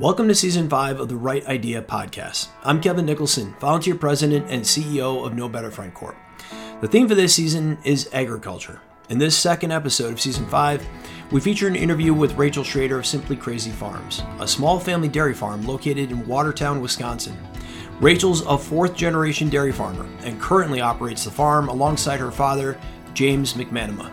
Welcome to season five of the Right Idea podcast. I'm Kevin Nicholson, volunteer president and CEO of No Better Friend Corp. The theme for this season is agriculture. In this second episode of season five, we feature an interview with Rachel Schroeder of Simply Crazy Farms, a small family dairy farm located in Watertown, Wisconsin. Rachel's a fourth generation dairy farmer and currently operates the farm alongside her father, James McManama.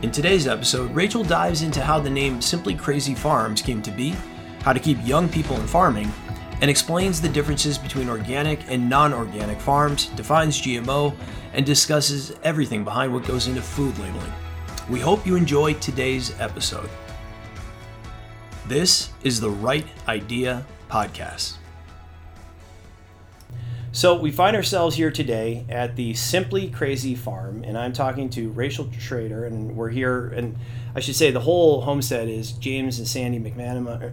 In today's episode, Rachel dives into how the name Simply Crazy Farms came to be, how to keep young people in farming, and explains the differences between organic and non organic farms, defines GMO, and discusses everything behind what goes into food labeling. We hope you enjoy today's episode. This is the Right Idea Podcast. So we find ourselves here today at the Simply Crazy Farm, and I'm talking to Rachel Schroeder, and we're here, and I should say the whole homestead is James and Sandy McManama,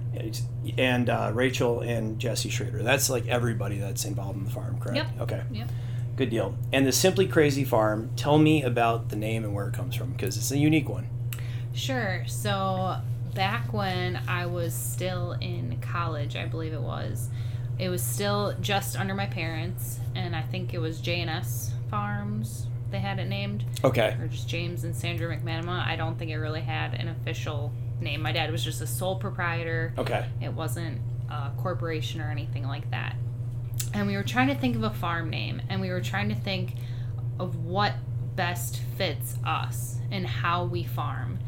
and uh, Rachel and Jesse Schroeder. That's like everybody that's involved in the farm, correct? Yep. Okay. Yep. Good deal. And the Simply Crazy Farm, tell me about the name and where it comes from, because it's a unique one. Sure. So back when I was still in college, I believe it was, it was still just under my parents, and I think it was J&S Farms. They had it named, Okay. or just James and Sandra McManama. I don't think it really had an official name. My dad was just a sole proprietor. Okay. It wasn't a corporation or anything like that. And we were trying to think of a farm name, and we were trying to think of what best fits us and how we farm.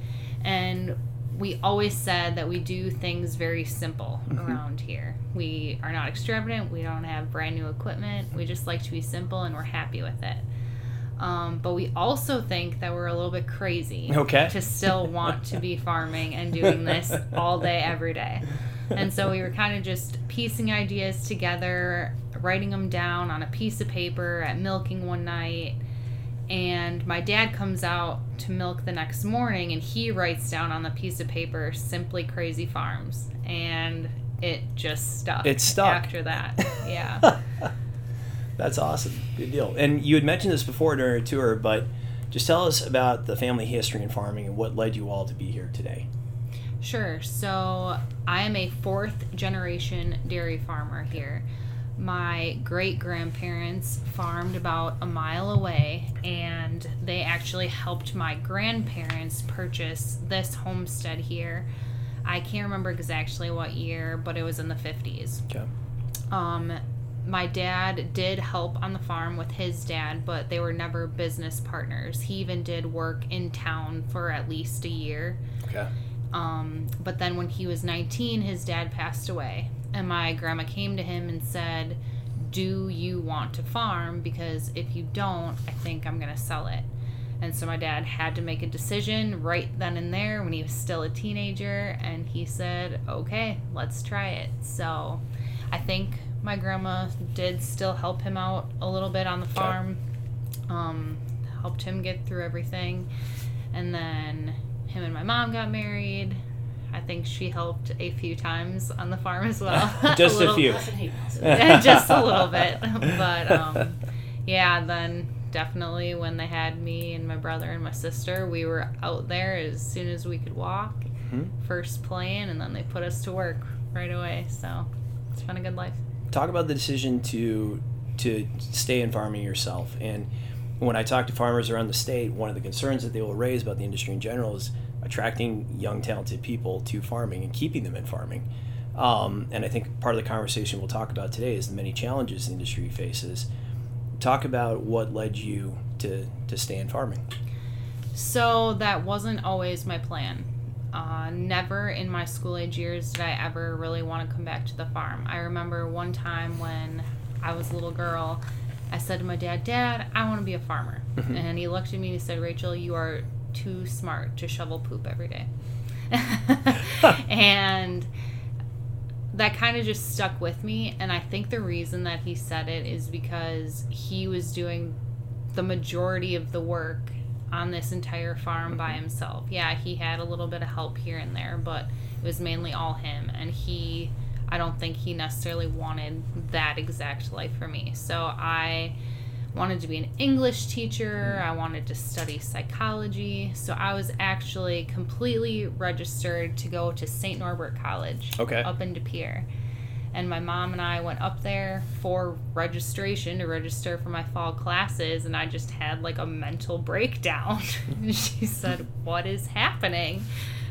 And we always said that we do things very simple around here. We are not extravagant. We don't have brand new equipment. We just like to be simple, and we're happy with it. Um, but we also think that we're a little bit crazy Okay. to still want to be farming and doing this all day, every day. And so we were kind of just piecing ideas together, writing them down on a piece of paper at milking one night. And my dad comes out to milk the next morning and he writes down on the piece of paper simply crazy farms. And it just stuck. It stuck. After that. Yeah. That's awesome. Good deal. And you had mentioned this before during our tour, but just tell us about the family history in farming and what led you all to be here today. Sure. So I am a fourth generation dairy farmer here. My great grandparents farmed about a mile away, and they actually helped my grandparents purchase this homestead here. I can't remember exactly what year, but it was in the 50s. Okay. Um, my dad did help on the farm with his dad, but they were never business partners. He even did work in town for at least a year. Okay. Um, but then when he was 19, his dad passed away. And my grandma came to him and said, Do you want to farm? Because if you don't, I think I'm going to sell it. And so my dad had to make a decision right then and there when he was still a teenager. And he said, Okay, let's try it. So I think my grandma did still help him out a little bit on the farm, um, helped him get through everything. And then him and my mom got married. I think she helped a few times on the farm as well. Just a little- few. just a little bit. But um, yeah, then definitely when they had me and my brother and my sister, we were out there as soon as we could walk, Mhm. first playing, and then they put us to work right away. So it's been a good life. Talk about the decision to to stay in farming yourself. And when I talk to farmers around the state, one of the concerns that they will raise about the industry in general is attracting young, talented people to farming and keeping them in farming. Um, and I think part of the conversation we'll talk about today is the many challenges the industry faces. Talk about what led you to, to stay in farming. So that wasn't always my plan. Uh, never in my school age years did I ever really want to come back to the farm. I remember one time when I was a little girl, I said to my dad, Dad, I want to be a farmer. And he looked at me and he said, Rachel, you are too smart to shovel poop every day. and that kind of just stuck with me. And I think the reason that he said it is because he was doing the majority of the work on this entire farm by mm-hmm. himself. Yeah, he had a little bit of help here and there, but it was mainly all him. And he, I don't think he necessarily wanted that exact life for me. So I wanted to be an English teacher. Mm-hmm. I wanted to study psychology. So I was actually completely registered to go to St. Norbert College Okay. up in De Pere. And my mom and I went up there for registration to register for my fall classes, and I just had like a mental breakdown. she said, What is happening?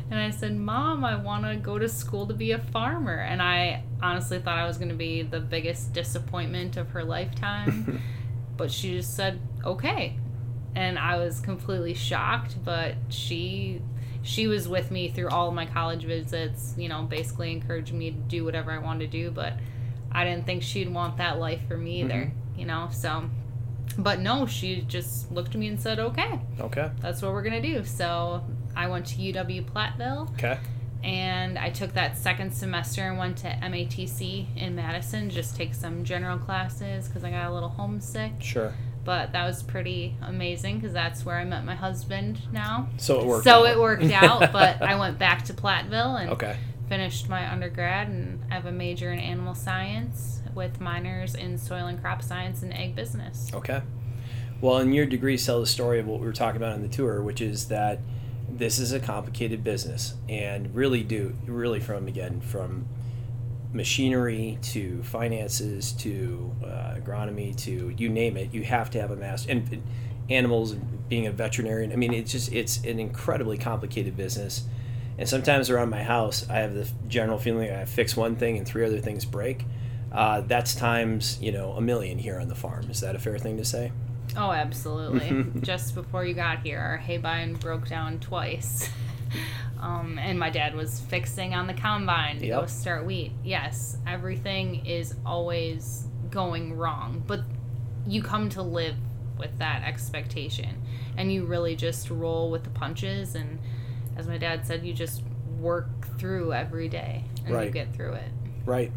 And I said, Mom, I want to go to school to be a farmer. And I honestly thought I was going to be the biggest disappointment of her lifetime. but she just said, Okay. And I was completely shocked, but she she was with me through all my college visits, you know, basically encouraging me to do whatever I wanted to do, but I didn't think she'd want that life for me either, mm-hmm. you know. So but no, she just looked at me and said, "Okay, Okay. that's what we're going to do." So I went to UW Platteville Okay. And I took that second semester and went to MATC in Madison just take some general classes cuz I got a little homesick. Sure. But that was pretty amazing cuz that's where I met my husband now. So it worked. so out. it worked out, but I went back to Platteville and Okay. finished my undergrad and I have a major in animal science with minors in soil and crop science and ag business. Okay. Well, and your degrees tell the story of what we were talking about on the tour, which is that this is a complicated business, and really do really from again from machinery to finances to uh, agronomy to you name it, you have to have a master and animals being a veterinarian. I mean, it's just it's an incredibly complicated business. And sometimes around my house, I have the general feeling I fix one thing and three other things break. Uh, that's times you know a million here on the farm. Is that a fair thing to say? Oh, absolutely. Just before you got here, our haybine broke down twice. Um, and my dad was fixing on the combine to go start wheat. Yes, everything is always going wrong, but you come to live with that expectation and you really just roll with the punches. And as my dad said, you just work through every day and you get through it. Right.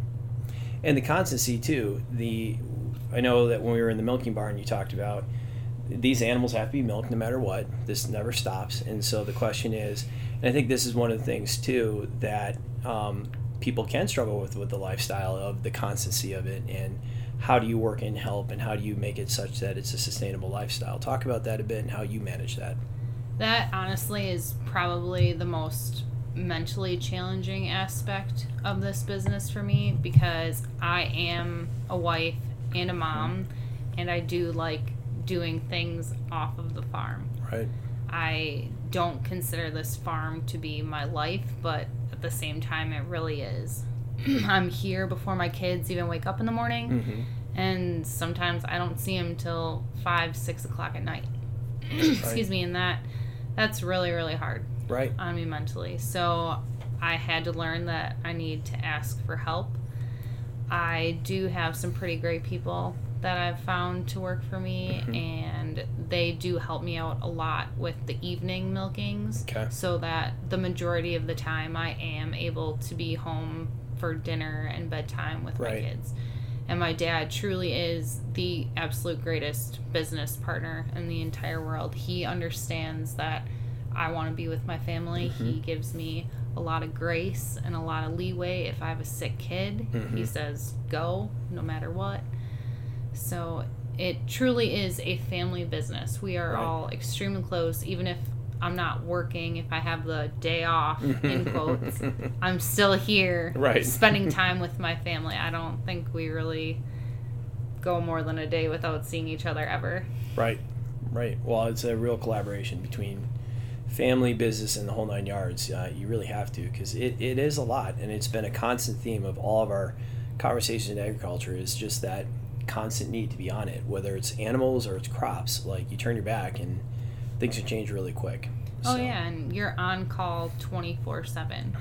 And the constancy too. The I know that when we were in the milking barn, you talked about these animals have to be milked no matter what. This never stops. And so the question is, and I think this is one of the things too that um, people can struggle with with the lifestyle of the constancy of it and how do you work in help and how do you make it such that it's a sustainable lifestyle talk about that a bit and how you manage that That honestly is probably the most mentally challenging aspect of this business for me because I am a wife and a mom and I do like doing things off of the farm. right I don't consider this farm to be my life, but at the same time, it really is. I'm here before my kids even wake up in the morning, mm-hmm. and sometimes I don't see them till five, six o'clock at night. Excuse me, and that that's really, really hard right on me mentally. So I had to learn that I need to ask for help. I do have some pretty great people that I've found to work for me, mm-hmm. and they do help me out a lot with the evening milkings. Okay. So that the majority of the time I am able to be home for dinner and bedtime with Right. my kids. And my dad truly is the absolute greatest business partner in the entire world. He understands that I want to be with my family. Mm-hmm. He gives me a lot of grace and a lot of leeway. If I have a sick kid, he mm-hmm. says, go no matter what. So it truly is a family business. We are Right. all extremely close, even if I'm not working, if I have the day off, in quotes, I'm still here Right. spending time with my family. I don't think we really go more than a day without seeing each other ever. Right, right. Well, it's a real collaboration between family, business, and the whole nine yards. Uh, you really have to because it, it is a lot, and it's been a constant theme of all of our conversations in agriculture. Is just that constant need to be on it, whether it's animals or it's crops. Like you turn your back and things can change really quick. Oh So, yeah, and you're on call twenty four seven.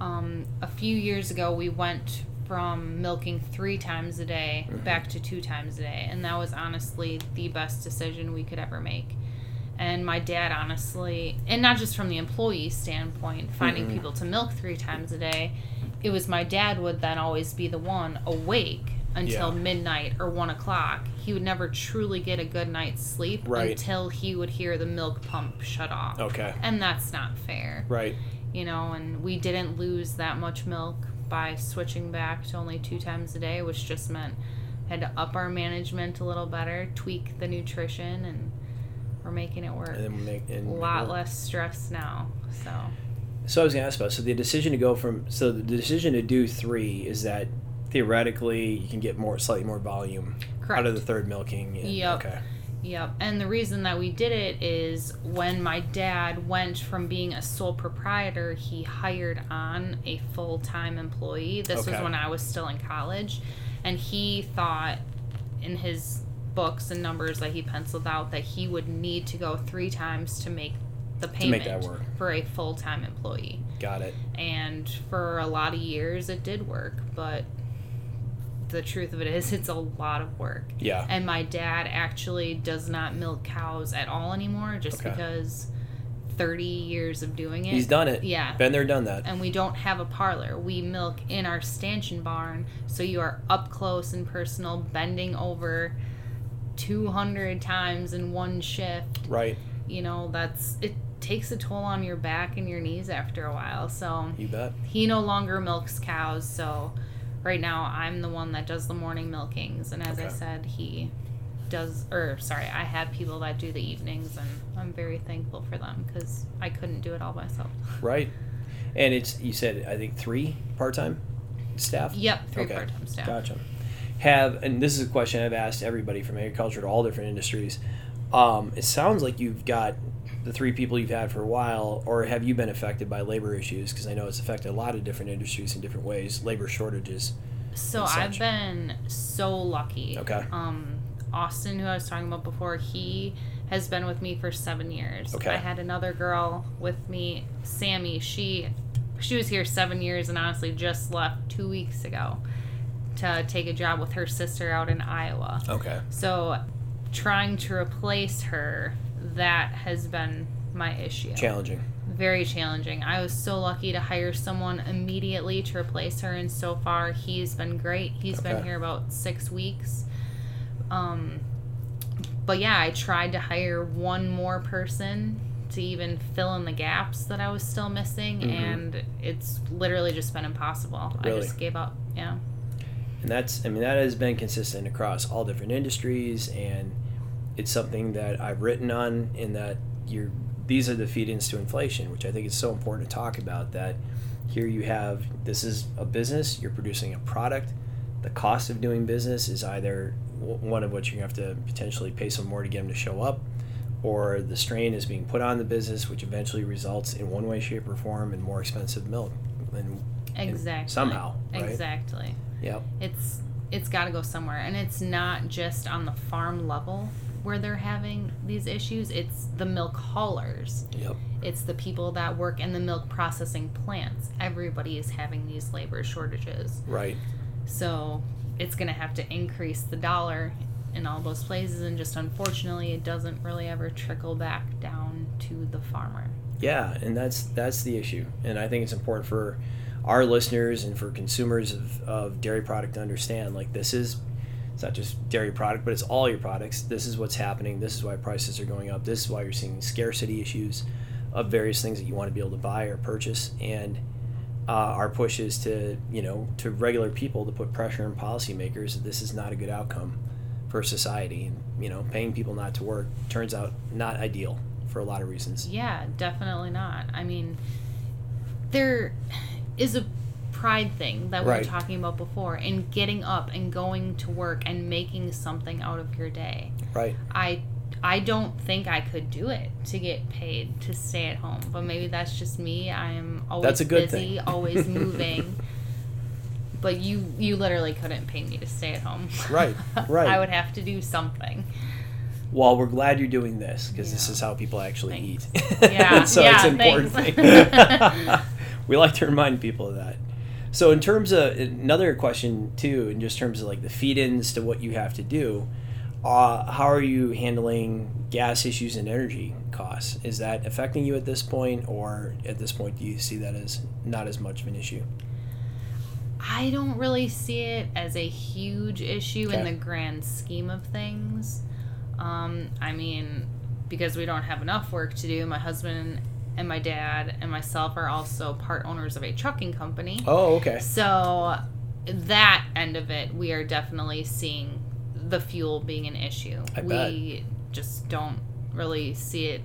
Um, a few years ago, we went from milking three times a day back to two times a day, and that was honestly the best decision we could ever make. And my dad, honestly, and not just from the employee standpoint, finding mm-hmm. people to milk three times a day, it was my dad would then always be the one awake until Yeah. midnight or one o'clock. He would never truly get a good night's sleep Right. until he would hear the milk pump shut off Okay. and that's not fair Right. you know and we didn't lose that much milk by switching back to only two times a day which just meant had to up our management a little better, tweak the nutrition, and we're making it work. And then make and a lot less stress now. So So I was gonna ask about so the decision to go from so the decision to do three is that theoretically you can get more slightly more volume correct. out of the third milking. and- Yep. Okay. Yep. And the reason that we did it is when my dad went from being a sole proprietor, he hired on a full time employee. This was when I was still in college. And he thought in his books and numbers that he penciled out that he would need to go three times to make the payment make for a full time employee. Got it. And for a lot of years, it did work. But the truth of it is, it's a lot of work. Yeah. And my dad actually does not milk cows at all anymore just Okay. because 30 years of doing it. He's done it. Yeah. Been there, done that. And we don't have a parlor. We milk in our stanchion barn, so you are up close and personal, bending over 200 times in one shift. Right. You know, that's it takes a toll on your back and your knees after a while. So You bet. he no longer milks cows, so right now I'm the one that does the morning milkings. And as I said, he does, or sorry, I have people that do the evenings, and I'm very thankful for them because I couldn't do it all myself. Right. And it's you said I think three part time staff. Yep, three Okay. part-time staff. Gotcha. Have and this is a question I've asked everybody from agriculture to all different industries. Um, it sounds like you've got the three people you've had for a while, or have you been affected by labor issues? Because I know it's affected a lot of different industries in different ways. Labor shortages. So I've been so lucky. Okay. Um, Austin, who I was talking about before, he has been with me for seven years. Okay. I had another girl with me, Sammy. She she was here seven years and honestly just left two weeks ago to take a job with her sister out in Iowa. Okay. So trying to replace her, that has been my issue Challenging. very challenging. I was so lucky to hire someone immediately to replace her, and so far he's been great. He's been here about six weeks. Um, but yeah, I tried to hire one more person to even fill in the gaps that I was still missing, Mhm. and it's literally just been impossible. I just gave up. Yeah. And that's, I mean, that has been consistent across all different industries, and it's something that I've written on. In that you're, these are the feed-ins to inflation, which I think is so important to talk about. That here you have, this is a business. You're producing a product. The cost of doing business is either one of which you have to potentially pay some more to get them to show up, or the strain is being put on the business, which eventually results in one way, shape, or form in more expensive milk. And Exactly. somehow, right? Exactly. Yep, it's it's got to go somewhere and it's not just on the farm level where they're having these issues it's the milk haulers. Yep, it's the people that work in the milk processing plants. Everybody is having these labor shortages. Right. so it's going to have to increase the dollar in all those places and just unfortunately it doesn't really ever trickle back down to the farmer. Yeah, and that's that's the issue, and I think it's important for our listeners and for consumers of, of dairy product to understand. Like this is, it's not just dairy product, but it's all your products. This is what's happening. This is why prices are going up. This is why you're seeing scarcity issues of various things that you want to be able to buy or purchase. And uh, our push is to you know to regular people to put pressure on policymakers that this is not a good outcome for society. And you know, paying people not to work turns out not ideal for a lot of reasons. Yeah, definitely not. I mean, there is a pride thing that we Right. were talking about before in getting up and going to work and making something out of your day. Right. I I don't think I could do it to get paid to stay at home, but maybe that's just me. I am always That's a good busy, thing. always moving. but you you literally couldn't pay me to stay at home. Right, right. I would have to do something. Well, we're glad you're doing this because this is how people actually Thanks. eat. Yeah, so yeah, it's important thing. We like to remind people of that. So, in terms of another question too, in just terms of like the feed-ins to what you have to do, uh, how are you handling gas issues and energy costs? Is that affecting you at this point, or at this point do you see that as not as much of an issue? I don't really see it as a huge issue in the grand scheme of things. Um, I mean, because we don't have enough work to do, my husband and my dad and myself are also part owners of a trucking company. Oh, okay. So that end of it, we are definitely seeing the fuel being an issue. I we just don't really see it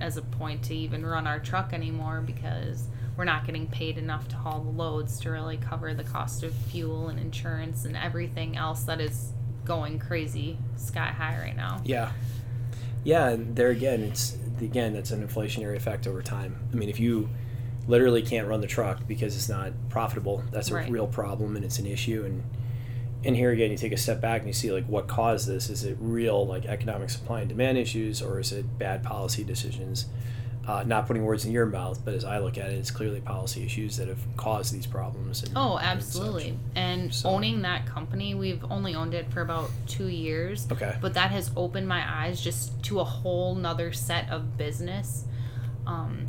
as a point to even run our truck anymore because we're not getting paid enough to haul the loads to really cover the cost of fuel and insurance and everything else that is going crazy sky high right now. Yeah. Yeah, and there again, it's again that's an inflationary effect over time. I mean, if you literally can't run the truck because it's not profitable, that's a Right. real problem and it's an issue. And and here again, you take a step back and you see like what caused this. Is it real like economic supply and demand issues, or is it bad policy decisions? Uh, not putting words in your mouth, but as I look at it, it's clearly policy issues that have caused these problems. And, Oh, and absolutely. And So- owning that company, we've only owned it for about two years. Okay. But that has opened my eyes just to a whole nother set of business. Um,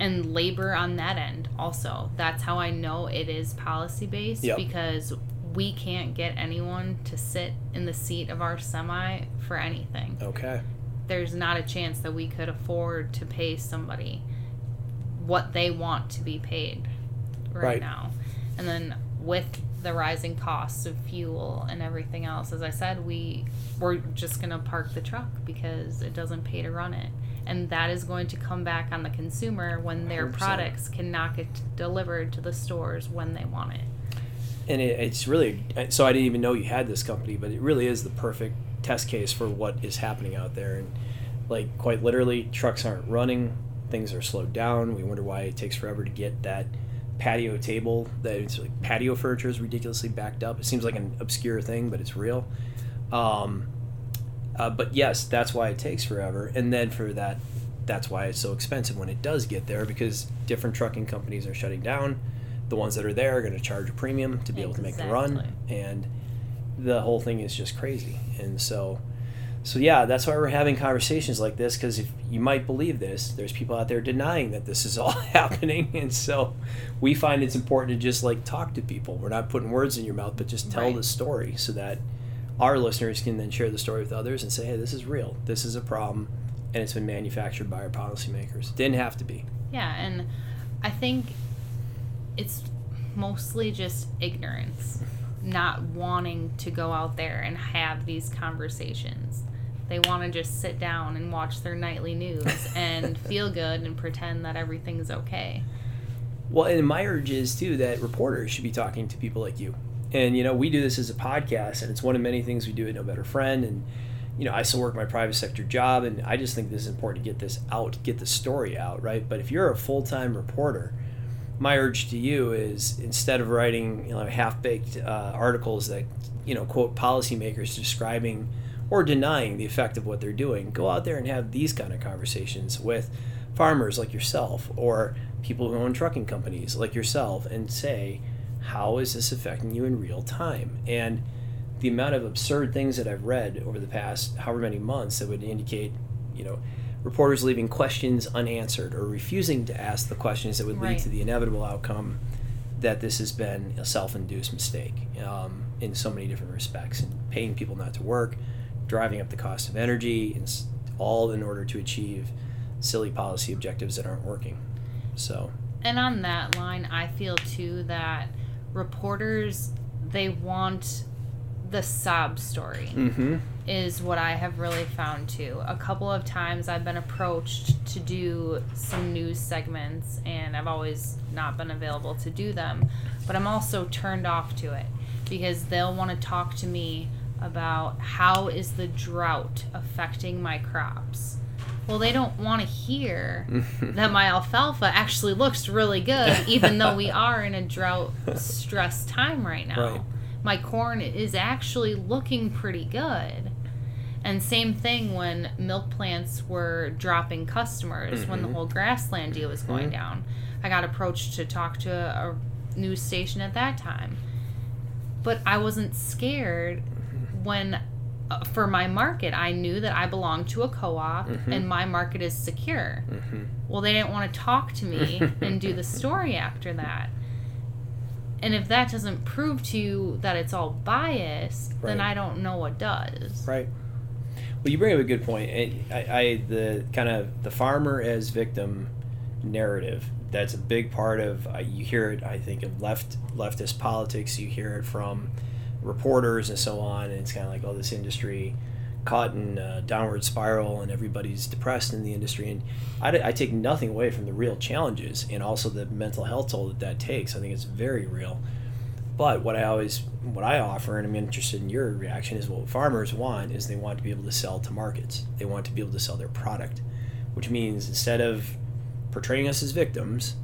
and labor on that end also. That's how I know it is policy based Yep. because we can't get anyone to sit in the seat of our semi for anything. Okay. There's not a chance that we could afford to pay somebody what they want to be paid right, Right. now. And then with the rising costs of fuel and everything else, as I said, we we're just gonna park the truck because it doesn't pay to run it. And that is going to come back on the consumer when their 100%. products cannot get delivered to the stores when they want it. and it, it's really so i didn't even know you had this company but it really is the perfect test case for what is happening out there. And like quite literally trucks aren't running. Things are slowed down. We wonder why it takes forever to get that patio table that it's like patio furniture is ridiculously backed up. It seems like an obscure thing but it's real. Um, uh, but yes that's why it takes forever. And then for that that's why it's so expensive when it does get there because different trucking companies are shutting down. The ones that are there are going to charge a premium to be able to make the run. And the whole thing is just crazy. And so so yeah that's why we're having conversations like this because if you might believe this there's people out there denying that this is all happening. And so we find it's important to just like talk to people. We're not putting words in your mouth but just tell Right. the story so that our listeners can then share the story with others and say hey this is real. This is a problem and it's been manufactured by our policymakers. Didn't have to be. Yeah, and I think it's mostly just ignorance, not wanting to go out there and have these conversations. They want to just sit down and watch their nightly news and feel good and pretend that everything's okay. Well, and my urge is too that reporters should be talking to people like you. And you know, we do this as a podcast, and it's one of many things we do at No Better Friend. And you know, I still work my private sector job, and I just think this is important to get this out, get the story out, right? But if you're a full time reporter, my urge to you is instead of writing you know, half baked uh, articles that you know quote policymakers describing or denying the effect of what they're doing, go out there and have these kind of conversations with farmers like yourself or people who own trucking companies like yourself and say, how is this affecting you in real time? And the amount of absurd things that I've read over the past however many months that would indicate, you know, reporters leaving questions unanswered or refusing to ask the questions that would lead Right. to the inevitable outcome that this has been a self-induced mistake um, in so many different respects and paying people not to work driving up the cost of energy and all in order to achieve silly policy objectives that aren't working so And on that line, I feel too that reporters they want the sob story. mm-hmm. Is what I have really found too. A couple of times I've been approached to do some news segments and I've always not been available to do them. But I'm also turned off to it because they'll want to talk to me about how is the drought affecting my crops. Well, they don't want to hear that my alfalfa actually looks really good even though we are in a drought stressed time right now Right. my corn is actually looking pretty good. And same thing when milk plants were dropping customers when the Mhm. whole grassland deal was going Mhm. down. I got approached to talk to a, a news station at that time. But I wasn't scared when uh, for my market I knew that I belonged to a co-op Mhm. and my market is secure. Mm-hmm. Well, they didn't want to talk to me and do the story after that. And if that doesn't prove to you that it's all biased, then I don't know what does. Right. Well, you bring up a good point. I, I, the kind of the farmer as victim narrative. That's a big part of uh, you hear it. I think of left leftist politics. You hear it from reporters and so on, and it's kind of like, oh, this industry caught in a downward spiral, and everybody's depressed in the industry. And I, I take nothing away from the real challenges and also the mental health toll that that takes. I think it's very real. But what I always what I offer, and I'm interested in your reaction, is what farmers want is they want to be able to sell to markets. They want to be able to sell their product, which means instead of portraying us as victims,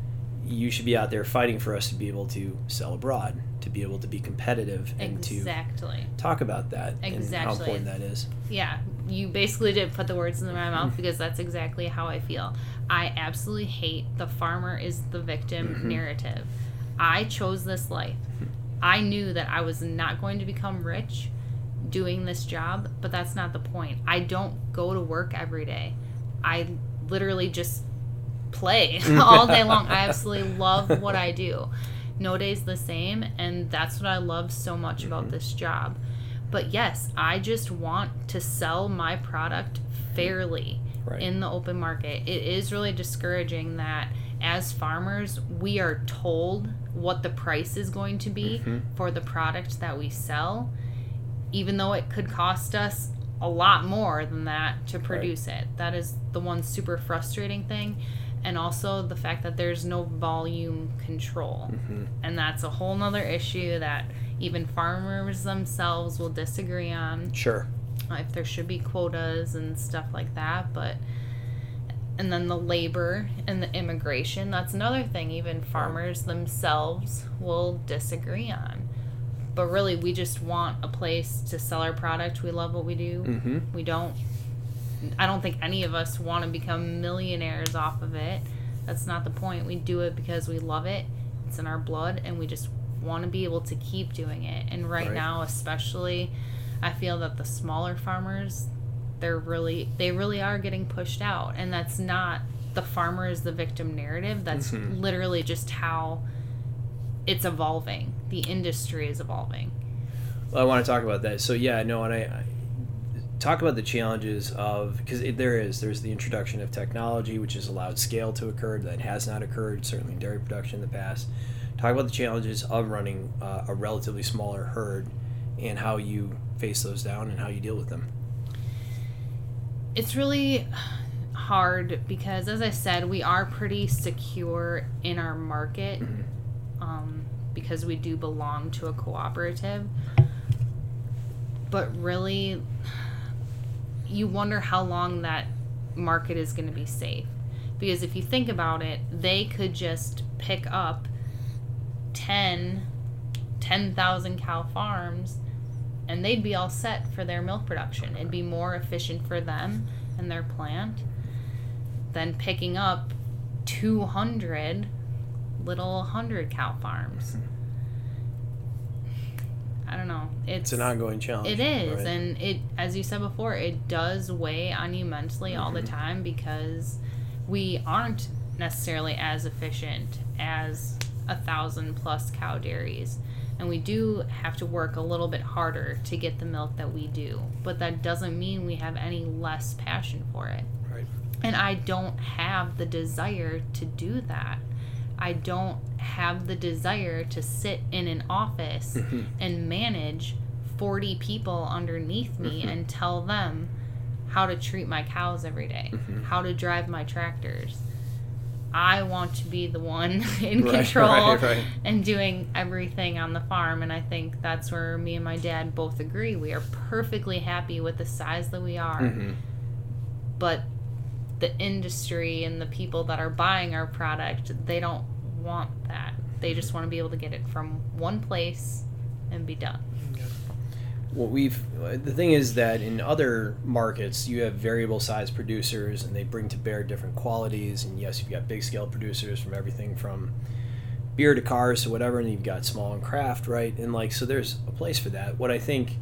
you should be out there fighting for us to be able to sell abroad, to be able to be competitive, and exactly. to talk about that Exactly. and how important that is. Yeah, you basically did put the words in my mouth mm-hmm. because that's exactly how I feel. I absolutely hate the farmer is the victim mm-hmm. narrative. I chose this life. Mm-hmm. I knew that I was not going to become rich doing this job, but that's not the point. I don't go to work every day. I literally just play mm. all day long. I absolutely love what I do. No day's the same, and that's what I love so much about mm-hmm. this job. But yes, I just want to sell my product fairly Right. in the open market. It is really discouraging that as farmers, we are told what the price is going to be mm-hmm. for the product that we sell, even though it could cost us a lot more than that to produce it. That is the one super frustrating thing. And also the fact that there's no volume control. Mm-hmm. And that's a whole nother issue that even farmers themselves will disagree on Sure. if there should be quotas and stuff like that but and then the labor and the immigration that's another thing even farmers themselves will disagree on. But really we just want a place to sell our product. We love what we do. Mm-hmm. we don't i don't think any of us want to become millionaires off of it. That's not the point. We do it because we love it. It's in our blood and we just want to be able to keep doing it. And right, Right. now especially i feel that the smaller farmers they're really they really are getting pushed out and that's not the farmer is the victim narrative that's Mhm. literally just how it's evolving the industry is evolving Well, I want to talk about that. So yeah, no, and I, I talk about the challenges of because there is there's the introduction of technology, which has allowed scale to occur that has not occurred certainly in dairy production in the past. Talk about the challenges of running uh, a relatively smaller herd and how you face those down and how you deal with them. It's really hard because as i said we are pretty secure in our market um, because we do belong to a cooperative. But really you wonder how long that market is going to be safe. Because if you think about it they could just pick up 10 10,000 cow farms and they'd be all set for their milk production. It'd be more efficient for them and their plant than picking up 200 little 100 cow farms. I don't know. It's, It's an ongoing challenge. it is, right? and it, as you said before, it does weigh on you mentally all the Mhm. time because we aren't necessarily as efficient as a thousand plus cow dairies, and we do have to work a little bit harder to get the milk that we do. But that doesn't mean we have any less passion for it. Right. And I don't have the desire to do that. I don't have the desire to sit in an office and manage 40 people underneath me Mhm. and tell them how to treat my cows every day, Mhm. how to drive my tractors. I want to be the one in Right, control right, right. and doing everything on the farm. And I think that's where me and my dad both agree. We are perfectly happy with the size that we are Mhm. but the industry and the people that are buying our product they don't want that they just want to be able to get it from one place and be done what we've the thing is that in other markets you have variable size producers and they bring to bear different qualities. And yes you've got big scale producers from everything from beer to cars to whatever and you've got small and craft right? And like so there's a place for that. What i think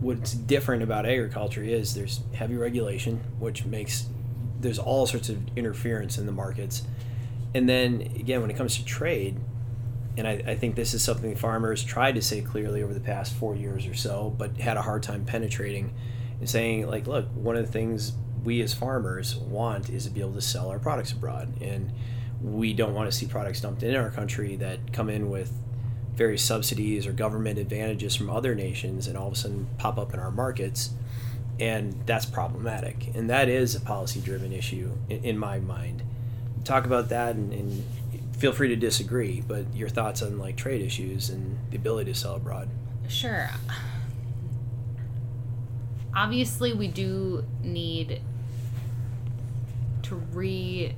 what's different about agriculture is there's heavy regulation which makes there's all sorts of interference in the markets. And then again when it comes to trade and I, I think this is something farmers tried to say clearly over the past four years or so, but had a hard time penetrating and saying, like, look, one of the things we as farmers want is to be able to sell our products abroad. And we don't want to see products dumped in our country that come in with various subsidies or government advantages from other nations and all of a sudden pop up in our markets. And that's problematic. And that is a policy driven issue in, in, my mind. Talk about that and, and feel free to disagree, but your thoughts on like trade issues and the ability to sell abroad. Sure. Obviously, we do need to revamp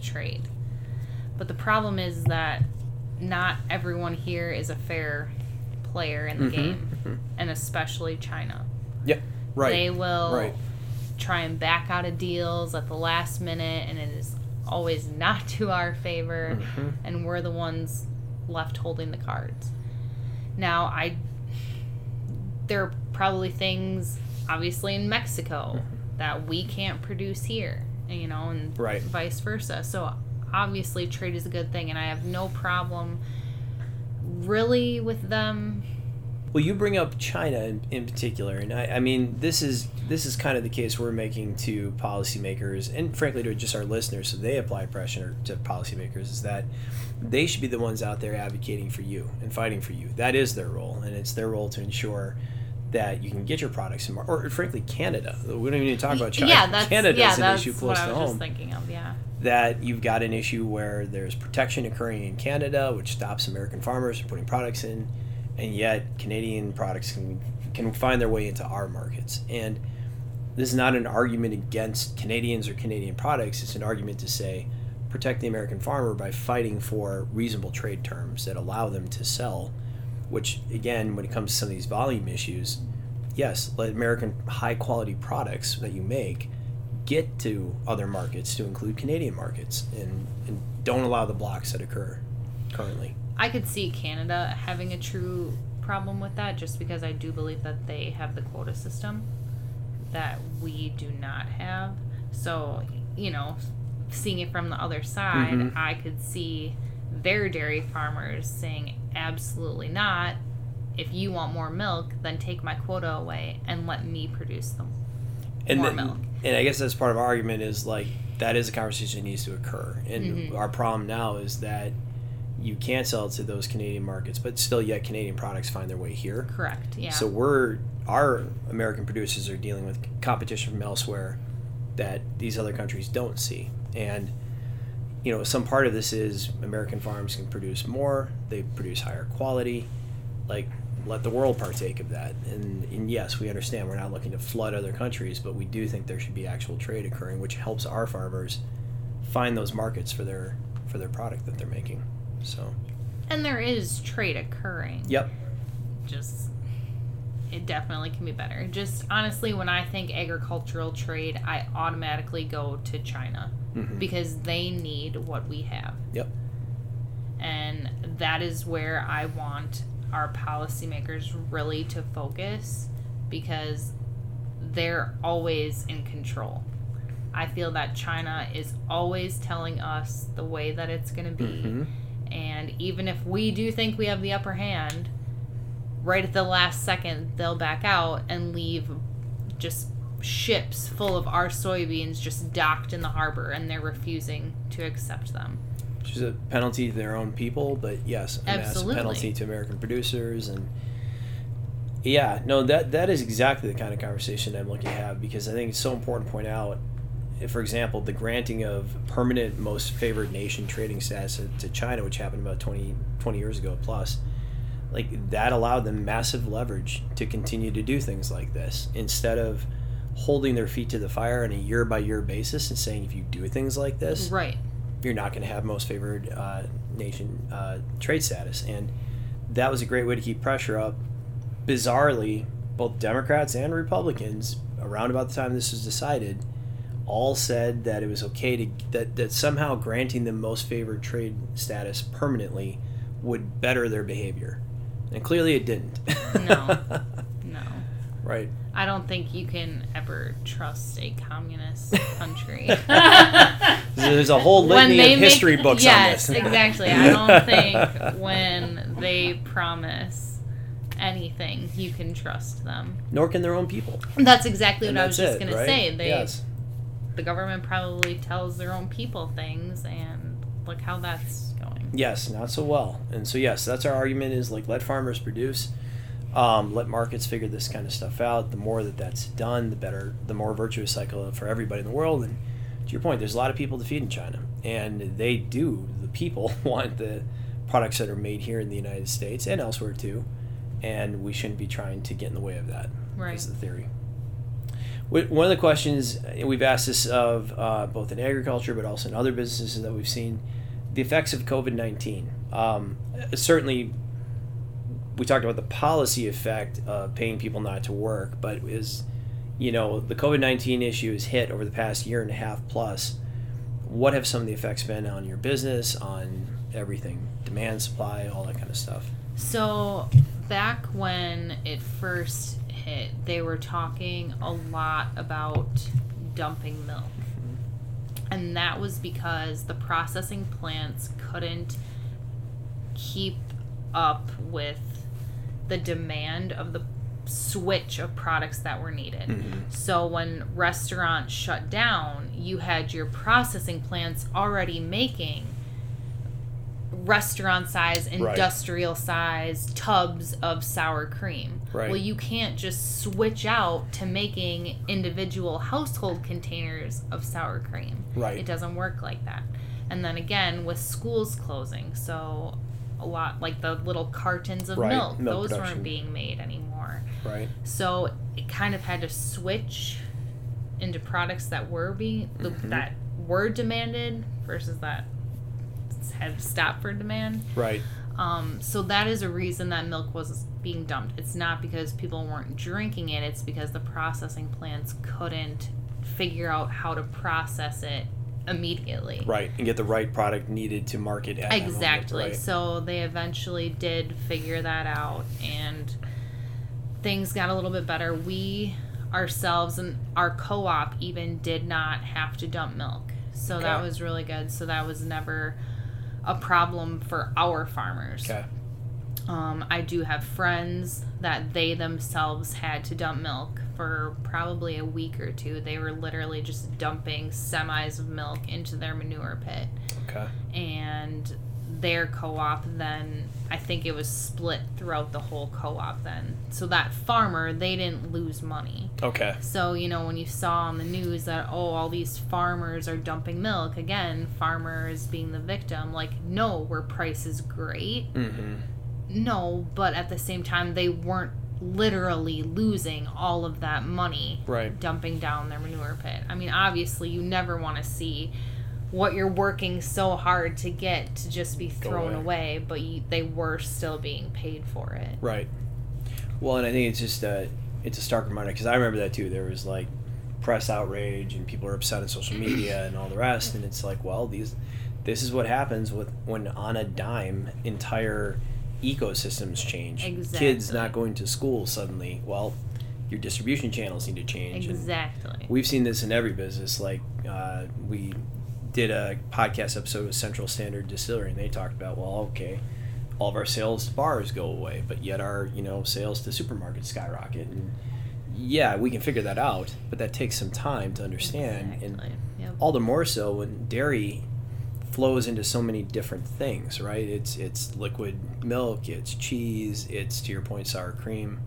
trade. But the problem is that not everyone here is a fair player in the mm-hmm. game, mm-hmm. and especially China. Yeah, right. They will right. try and back out of deals at the last minute, and it is always not to our favor, mm-hmm. and we're the ones left holding the cards. Now, I there are probably things, obviously, in Mexico mm-hmm. that we can't produce here, you know, and right. vice versa. So obviously trade is a good thing and I have no problem really with them well you bring up China in, in particular and I, I mean this is this is kind of the case we're making to policymakers and frankly to just our listeners so they apply pressure to policymakers is that they should be the ones out there advocating for you and fighting for you that is their role and it's their role to ensure that you can get your products in, or frankly, Canada. We don't even need to talk about China. Yeah, that's, Canada's yeah, an that's issue close what I to was home. Just thinking of, yeah that you've got an issue where there's protection occurring in Canada, which stops American farmers from putting products in, and yet Canadian products can can find their way into our markets. And this is not an argument against Canadians or Canadian products. It's an argument to say protect the American farmer by fighting for reasonable trade terms that allow them to sell. Which again, when it comes to some of these volume issues, yes, let American high quality products that you make get to other markets to include Canadian markets and, and don't allow the blocks that occur currently. I could see Canada having a true problem with that just because I do believe that they have the quota system that we do not have. So, you know, seeing it from the other side, mm-hmm. I could see their dairy farmers saying, absolutely not. If you want more milk, then take my quota away and let me produce them and more milk and I guess that's part of our argument is like that is a conversation that needs to occur. And mm-hmm. our problem now is that you can't sell it to those Canadian markets, but still yet Canadian products find their way here. Correct. Yeah. So we're our American producers are dealing with competition from elsewhere that these other countries don't see. And you know, some part of this is American farms can produce more, they produce higher quality. Like let the world partake of that. And, and yes, we understand we're not looking to flood other countries, but we do think there should be actual trade occurring, which helps our farmers find those markets for their for their product that they're making. So. And there is trade occurring. Yep. Just it definitely can be better. Just honestly, when I think agricultural trade, I automatically go to China mm-hmm. because they need what we have. Yep. And that is where I want our policymakers really to focus because they're always in control. I feel that China is always telling us the way that it's going to be. Mm-hmm. And even if we do think we have the upper hand, right at the last second, they'll back out and leave just ships full of our soybeans just docked in the harbor and they're refusing to accept them which is a penalty to their own people, but yes, a Absolutely. massive penalty to American producers and yeah, no, that that is exactly the kind of conversation I'm looking to have because I think it's so important to point out, for example, the granting of permanent most favored nation trading status to China, which happened about 20, 20 years ago plus, like that allowed them massive leverage to continue to do things like this instead of holding their feet to the fire on a year by year basis and saying if you do things like this, right you're not going to have most favored uh, nation uh, trade status. And that was a great way to keep pressure up. Bizarrely, both Democrats and Republicans, around about the time this was decided, all said that it was okay to that, that somehow granting them most favored trade status permanently would better their behavior. And clearly it didn't. No. No. right. I don't think you can ever trust a communist country. There's a whole litany of history make, books yes, on this. exactly. I don't think when they promise anything, you can trust them. Nor can their own people. That's exactly And what I was just it, gonna say. They yes. The government probably tells their own people things and look how that's going. Yes, not so well. And so yes, that's our argument is like let farmers produce, um, let markets figure this kind of stuff out. The more that that's done, the better, the more virtuous cycle for everybody in the world. And to your point, there's a lot of people to feed in China, and they do. The people want the products that are made here in the United States and elsewhere too, and we shouldn't be trying to get in the way of that. Right. Is the theory. One of the questions we've asked this of uh, both in agriculture, but also in other businesses that we've seen, the effects of COVID nineteen. Um, certainly, we talked about the policy effect of paying people not to work, but is, you know, the COVID nineteen issue has hit over the past year and a half plus. What have some of the effects been on your business, on everything, demand, supply, all that kind of stuff? So back when it first hit, they were talking a lot about dumping milk. And that was because the processing plants couldn't keep up with the demand of the switch of products that were needed. Mm-hmm. So when restaurants shut down, you had your processing plants already making restaurant size, Right. industrial size tubs of sour cream. Right. Well, you can't just switch out to making individual household containers of sour cream. Right. It doesn't work like that. And then again, with schools closing, so a lot like the little cartons of Right, milk, milk those production. weren't being made anymore. Right. So it kind of had to switch into products that were being Mm-hmm. that were demanded versus that had stopped for demand. Right. Um, so that is a reason that milk was being dumped. It's not because people weren't drinking it. It's because the processing plants couldn't figure out how to process it immediately. Right. And get the right product needed to market at that moment, Exactly. right. So they eventually did figure that out, and things got a little bit better. We ourselves and our co-op even did not have to dump milk, so that was really good. So that was never a problem for our farmers. Okay. Um, I do have friends that they themselves had to dump milk for probably a week or two. They were literally just dumping semis of milk into their manure pit Okay. and their co-op then I think it was split throughout the whole co-op then. So that farmer, they didn't lose money. Okay. So, you know, when you saw on the news that oh, all these farmers are dumping milk, again, farmers being the victim, like no, where price is great. Mm-hmm. No, but at the same time they weren't literally losing all of that money Right. dumping down their manure pit. I mean, obviously, you never want to see what you're working so hard to get to just be thrown away. away, but you, they were still being paid for it. Right. Well, and I think it's just uh, it's a stark reminder because I remember that too. There was like press outrage and people are upset on social media and all the rest, and it's like, well, these this is what happens with when on a dime entire ecosystems change. Kids not going to school suddenly. Well, your distribution channels need to change. and- Exactly. We've seen this in every business. Like uh, we did a podcast episode with Central Standard Distillery, and they talked about, well, okay, all of our sales to bars go away, but yet our you know sales to supermarkets skyrocket. And yeah, we can figure that out, but that takes some time to understand, and Yep. all the more so when dairy flows into so many different things, right? It's it's liquid milk, it's cheese, it's to your point sour cream,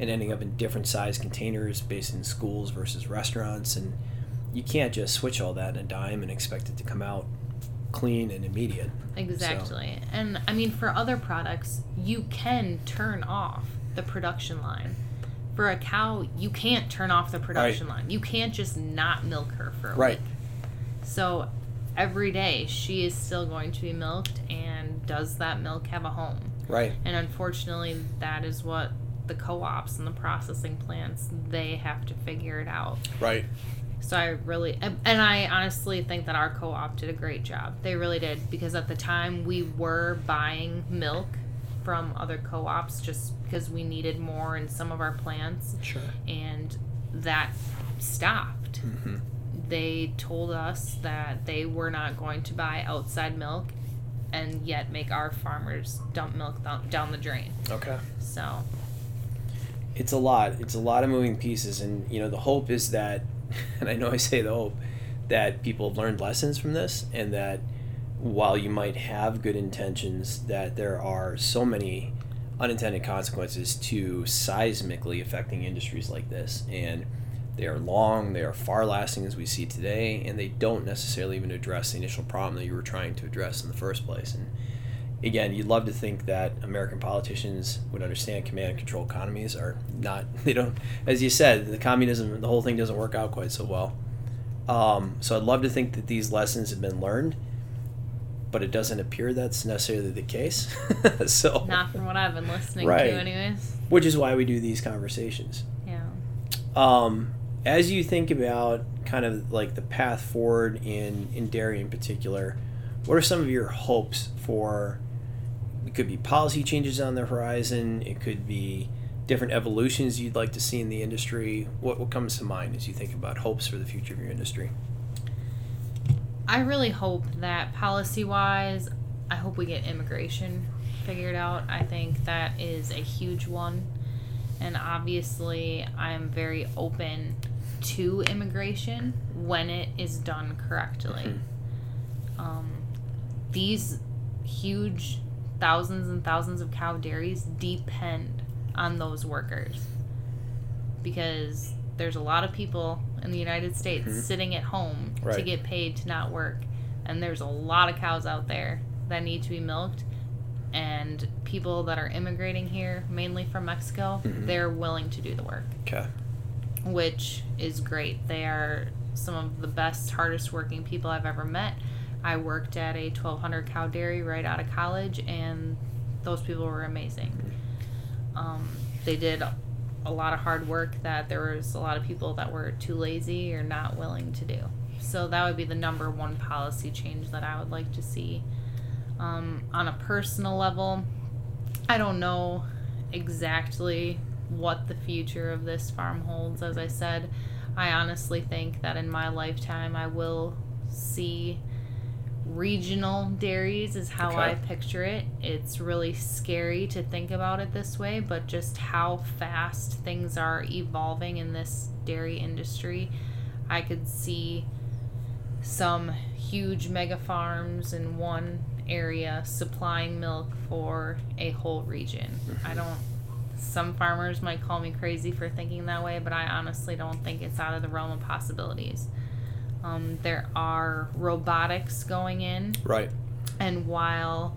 and ending up in different size containers based in schools versus restaurants, and you can't just switch all that in a dime and expect it to come out clean and immediate. Exactly. And I mean, for other products, you can turn off the production line. For a cow, you can't turn off the production line. You can't just not milk her for a Right. week. So every day, she is still going to be milked, and does that milk have a home? Right. And unfortunately, that is what the co-ops and the processing plants they have to figure it out. Right. So I really, and I honestly think that our co-op did a great job. They really did because at the time we were buying milk from other co-ops just because we needed more in some of our plants, Sure. and that stopped. Mm-hmm. They told us that they were not going to buy outside milk, and yet make our farmers dump milk down, down the drain. Okay. So it's a lot. It's a lot of moving pieces, and you know the hope is that, and I know I say the hope, that people have learned lessons from this, and that while you might have good intentions, that there are so many unintended consequences to seismically affecting industries like this, and they are long, they are far lasting as we see today, and they don't necessarily even address the initial problem that you were trying to address in the first place. And again, you'd love to think that American politicians would understand command and control economies are not, they don't, as you said, the communism, the whole thing doesn't work out quite so well. Um, so I'd love to think that these lessons have been learned, but it doesn't appear that's necessarily the case. so not from what I've been listening Right. to, anyways. which is why we do these conversations. Yeah. Um, as you think about kind of like the path forward in in dairy in particular, what are some of your hopes for? It could be policy changes on the horizon. It could be different evolutions you'd like to see in the industry. What what comes to mind as you think about hopes for the future of your industry? I really hope that policy wise, I hope we get immigration figured out. I think that is a huge one. And obviously, I'm very open to immigration when it is done correctly. Um, these huge thousands and thousands of cow dairies depend on those workers because there's a lot of people in the United States Mhm. sitting at home to get paid to not work. And there's a lot of cows out there that need to be milked. And people that are immigrating here, mainly from Mexico, Mhm. they're willing to do the work, Okay. Which is great. They are some of the best, hardest working people I've ever met. I worked at a 1200 cow dairy right out of college, and those people were amazing. Um, they did a lot of hard work that there was a lot of people that were too lazy or not willing to do. So that would be the number one policy change that I would like to see. Um, on a personal level, I don't know exactly what the future of this farm holds. As I said, I honestly think that in my lifetime I will see regional dairies is how Okay. I picture it. It's really scary to think about it this way, but just how fast things are evolving in this dairy industry, I could see some huge mega farms in one area supplying milk for a whole region. I mm-hmm. don't some farmers might call me crazy for thinking that way, but I honestly don't think it's out of the realm of possibilities. Um, there are robotics going in, Right. and while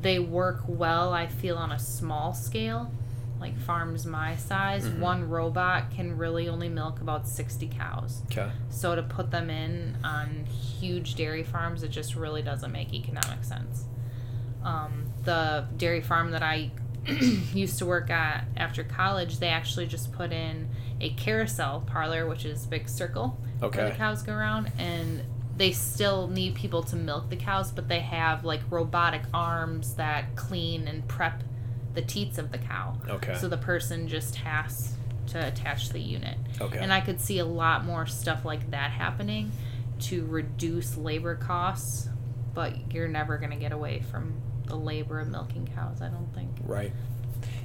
they work well, I feel on a small scale, like farms my size, Mhm. one robot can really only milk about 60 cows. Okay. So to put them in on huge dairy farms, it just really doesn't make economic sense. Um, the dairy farm that I used to work at after college, they actually just put in a carousel parlor, which is a big circle where the cows go around, and they still need people to milk the cows, but they have like robotic arms that clean and prep the teats of the cow. Okay. So the person just has to attach the unit. Okay. And I could see a lot more stuff like that happening to reduce labor costs, but you're never going to get away from the labor of milking cows, I don't think. Right.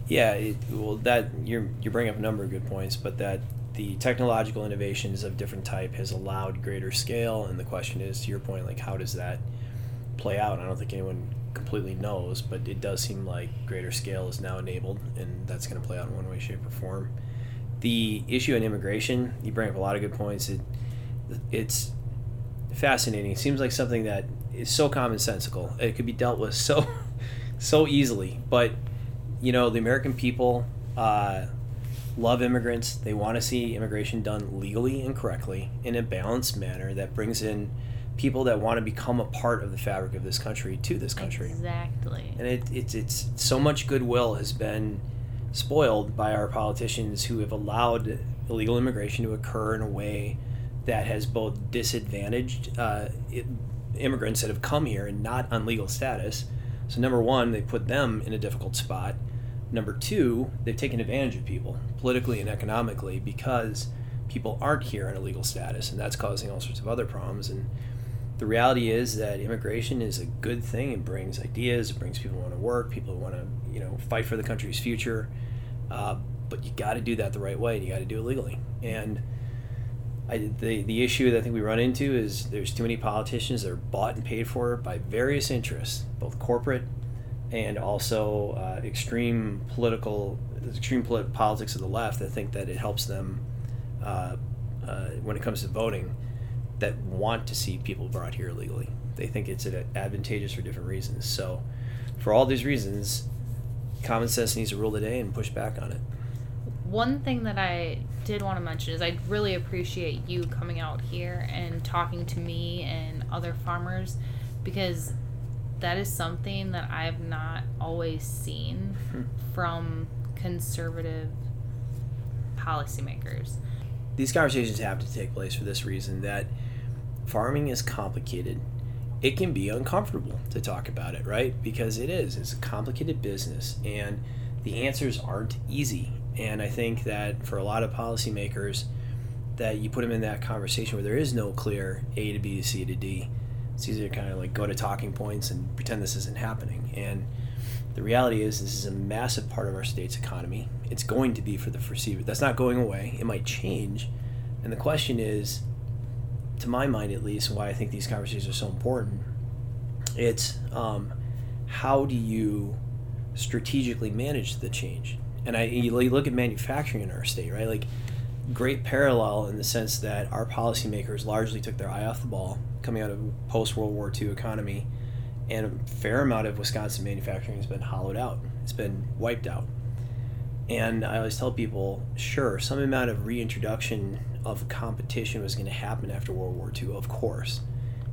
Yeah. It, well, that you're you bring up a number of good points, but that the technological innovations of different type has allowed greater scale, and the question is, to your point, like how does that play out? I don't think anyone completely knows, but it does seem like greater scale is now enabled, and that's going to play out in one way, shape, or form. The issue in immigration, you bring up a lot of good points. It, it's fascinating. It seems like something that is so commonsensical. It could be dealt with so so easily. But you know, the American people uh, love immigrants. They want to see immigration done legally and correctly in a balanced manner that brings in people that want to become a part of the fabric of this country to this country. Exactly. And it, it's it's so much goodwill has been spoiled by our politicians who have allowed illegal immigration to occur in a way that has both disadvantaged uh, it, immigrants that have come here and not on legal status. So number one, they put them in a difficult spot. Number two, they've taken advantage of people politically and economically because people aren't here on a legal status, and that's causing all sorts of other problems. And the reality is that immigration is a good thing. It brings ideas. It brings people who want to work, people who want to, you know, fight for the country's future. Uh, but you got to do that the right way and you got to do it legally. And I, the the issue that I think we run into is there's too many politicians that are bought and paid for by various interests, both corporate and also uh, extreme political extreme polit- politics of the left that think that it helps them uh, uh, when it comes to voting that want to see people brought here illegally. They think it's advantageous for different reasons. So, for all these reasons, common sense needs to rule the day and push back on it. One thing that I did want to mention is I really appreciate you coming out here and talking to me and other farmers because that is something that I've not always seen hmm. from conservative policymakers. These conversations have to take place for this reason that farming is complicated. It can be uncomfortable to talk about it, right? Because it is. It's a complicated business and the answers aren't easy. And I think that for a lot of policymakers, that you put them in that conversation where there is no clear A to B to C to D. It's easy to kind of like go to talking points and pretend this isn't happening. And the reality is, this is a massive part of our state's economy. It's going to be for the foreseeable. That's not going away. It might change. And the question is, to my mind at least, why I think these conversations are so important. It's um, how do you strategically manage the change? And I you look at manufacturing in our state, right? Like great parallel in the sense that our policymakers largely took their eye off the ball coming out of post World War II economy, and a fair amount of Wisconsin manufacturing has been hollowed out. It's been wiped out. And I always tell people, sure, some amount of reintroduction of competition was going to happen after World War II, of course,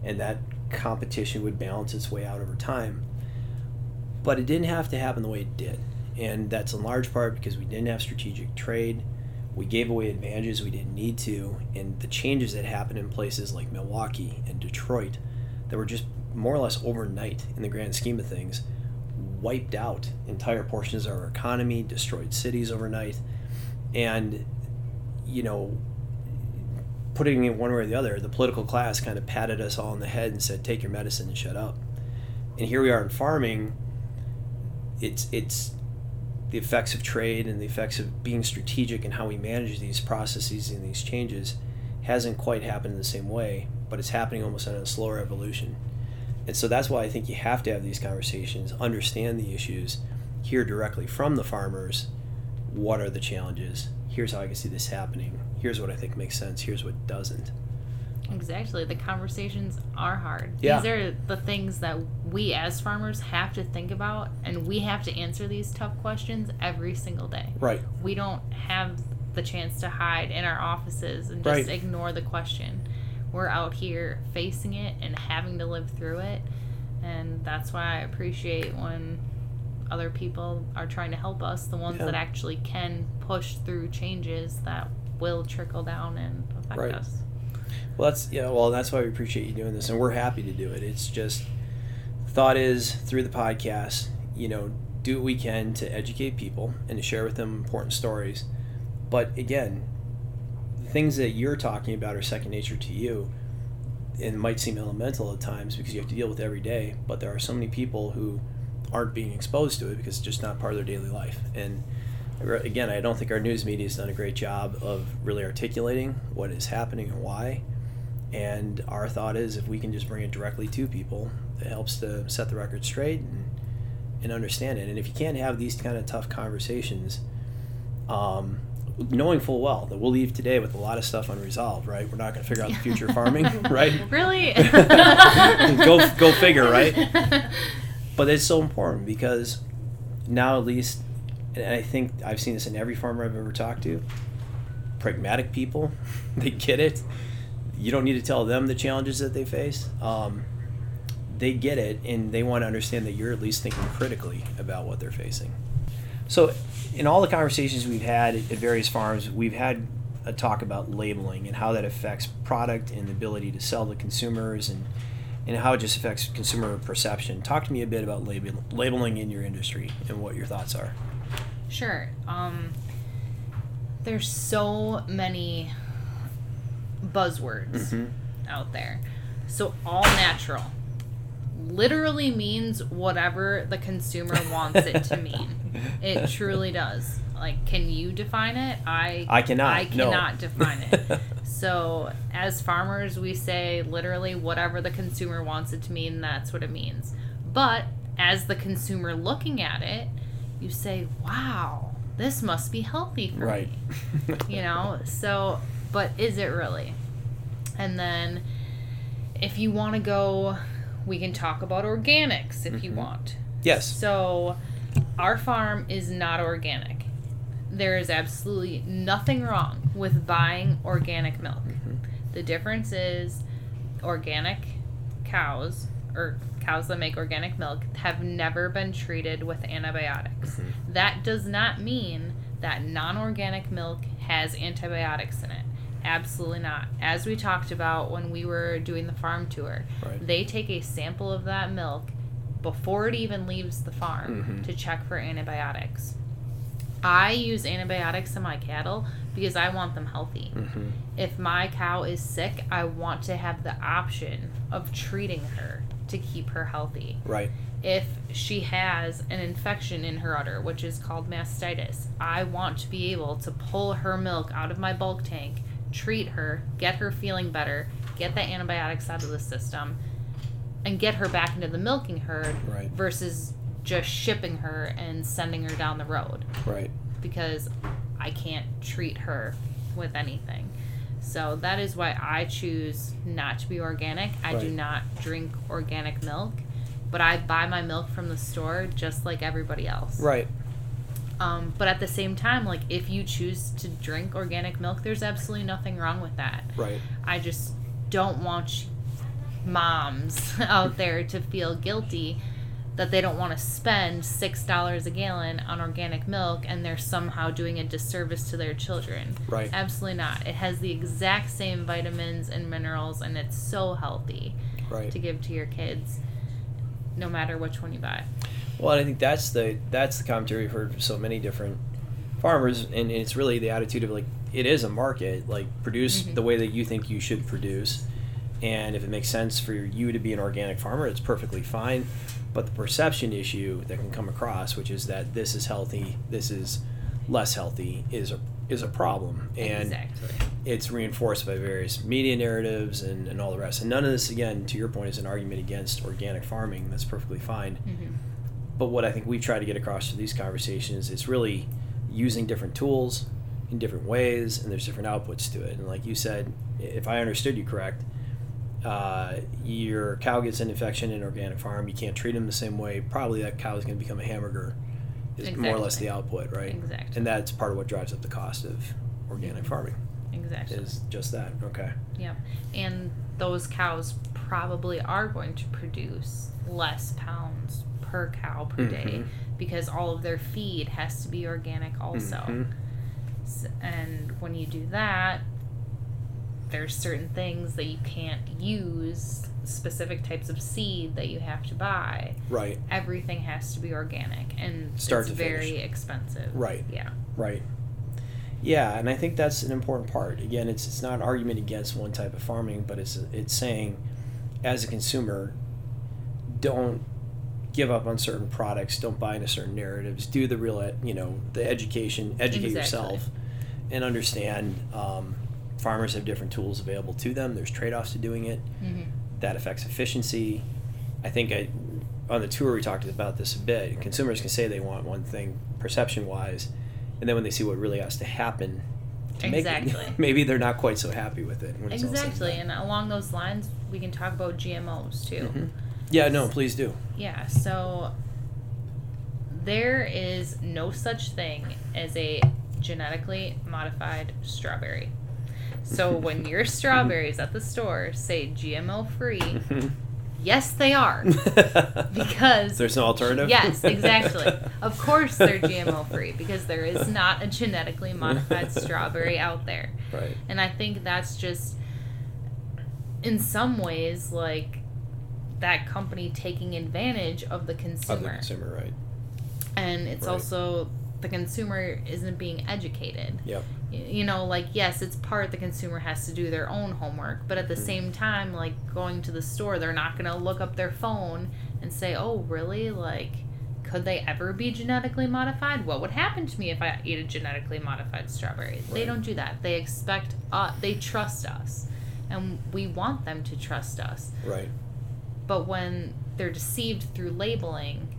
and that competition would balance its way out over time. But it didn't have to happen the way it did, and that's in large part because we didn't have strategic trade. We gave away advantages we didn't need to, and the changes that happened in places like Milwaukee and Detroit that were just more or less overnight in the grand scheme of things wiped out entire portions of our economy, destroyed cities overnight, and you know putting it one way or the other, the political class kind of patted us all on the head and said, "Take your medicine and shut up." And here we are in farming. It's it's the effects of trade and the effects of being strategic and how we manage these processes and these changes hasn't quite happened in the same way, but it's happening almost on a slower evolution. And so that's why I think you have to have these conversations, understand the issues, hear directly from the farmers what are the challenges, here's how I can see this happening. Here's what I think makes sense. Here's what doesn't. Exactly. The conversations are hard. Yeah. These are the things that we as farmers have to think about and we have to answer these tough questions every single day. Right. We don't have the chance to hide in our offices and just right. ignore the question. We're out here facing it and having to live through it. And that's why I appreciate when other people are trying to help us, the ones yeah. that actually can push through changes that will trickle down and affect right. us. Well, that's yeah. Well, that's why we appreciate you doing this, and we're happy to do it. It's just thought is through the podcast, you know, do what we can to educate people and to share with them important stories. But again, the things that you're talking about are second nature to you and might seem elemental at times because you have to deal with every day. But there are so many people who aren't being exposed to it because it's just not part of their daily life. And again, I don't think our news media has done a great job of really articulating what is happening and why. And our thought is if we can just bring it directly to people, it helps to set the record straight and, and understand it. And if you can't have these kind of tough conversations, um, knowing full well that we'll leave today with a lot of stuff unresolved, right? We're not going to figure out the future of farming, right? Really? go go figure, right? but it's so important because now at least and I think I've seen this in every farmer I've ever talked to. Pragmatic people, they get it. You don't need to tell them the challenges that they face. Um, they get it, and they want to understand that you're at least thinking critically about what they're facing. So, in all the conversations we've had at various farms, we've had a talk about labeling and how that affects product and the ability to sell to consumers and and how it just affects consumer perception. Talk to me a bit about label, labeling in your industry and what your thoughts are. Sure. Um, there's so many buzzwords mm-hmm. out there. So all natural literally means whatever the consumer wants it to mean. It truly does. like can you define it i I cannot, i no. cannot define it so as farmers we say literally whatever the consumer wants it to mean that's what it means but as the consumer looking at it you say wow this must be healthy for Right. me you know so but is it really and then if you want to go we can talk about organics if you Mhm. want yes. so, our farm is not organic. There is absolutely nothing wrong with buying organic milk. Mhm. The difference is organic cows or cows that make organic milk have never been treated with antibiotics. Mhm. That does not mean that non organic milk has antibiotics in it. Absolutely not. As we talked about when we were doing the farm tour, Right. they take a sample of that milk before it even leaves the farm Mhm. to check for antibiotics. I use antibiotics in my cattle because I want them healthy. Mhm. If my cow is sick, I want to have the option of treating her to keep her healthy. Right. If she has an infection in her udder, which is called mastitis, I want to be able to pull her milk out of my bulk tank, treat her, get her feeling better, get the antibiotics out of the system, and get her back into the milking herd Right. versus just shipping her and sending her down the road Right. because I can't treat her with anything. So that is why I choose not to be organic. I do not drink organic milk, but I buy my milk from the store just like everybody else. Right. Um, but at the same time, like if you choose to drink organic milk, there's absolutely nothing wrong with that. Right. I just don't want moms out there to feel guilty that they don't want to spend six dollars a gallon on organic milk and they're somehow doing a disservice to their children. Right. Absolutely not. It has the exact same vitamins and minerals and it's so healthy Right. to give to your kids no matter which one you buy. Well, I think that's the that's the commentary we've heard from so many different farmers, and it's really the attitude of like it is a market. Like produce Mhm. the way that you think you should produce, and if it makes sense for you to be an organic farmer, it's perfectly fine. But the perception issue that can come across, which is that this is healthy, this is less healthy, is a is a problem, and exactly. it's reinforced by various media narratives and, and all the rest. And none of this, again, to your point, is an argument against organic farming. That's perfectly fine. hmm But what I think we've tried to get across through these conversations is really using different tools in different ways, and there's different outputs to it. And like you said, if I understood you correct, uh, your cow gets an infection in organic farm, you can't treat them the same way. Probably that cow is going to become a hamburger. Is more or less the output, right? Exactly. And that's part of what drives up the cost of organic farming. Exactly. Is just that. Okay. Yep. And those cows probably are going to produce less pounds per cow per day Mhm. because all of their feed has to be organic also. Mhm. And when you do that, there's certain things that you can't use, specific types of seed that you have to buy. Right. Everything has to be organic and Start it's to finish. very expensive. Right. Yeah. Right. Yeah, and I think that's an important part. Again, it's it's not an argument against one type of farming, but it's it's saying, as a consumer, don't give up on certain products. Don't buy into certain narratives. Do the real, you know, the education. Educate Exactly. yourself, and understand. Um, farmers have different tools available to them. There's trade offs to doing it. hmm That affects efficiency. I think I, on the tour we talked about this a bit. Consumers can say they want one thing perception wise, and then when they see what really has to happen to Exactly. it, maybe they're not quite so happy with it. When it's all said and Exactly. And along those lines, we can talk about GMOs too. Mhm. Yeah, no, please do. Yeah, so there is no such thing as a genetically modified strawberry. So when your strawberries at the store say GMO free, yes, they are. Because there's no alternative. Yes, exactly. Of course they're GMO free because there is not a genetically modified strawberry out there. right. And I think that's just, in some ways, like that company taking advantage of the Of the consumer. consumer, right? And it's Right. also the consumer isn't being educated. Yep. You know, like, yes, it's part the consumer has to do their own homework, but at the Mhm. same time, like going to the store, they're not going to look up their phone and say, oh, really? Like, could they ever be genetically modified? What would happen to me if I ate a genetically modified strawberry? They don't do that. They expect uh, they trust us, and we want them to trust us. Right. But when they're deceived through labeling,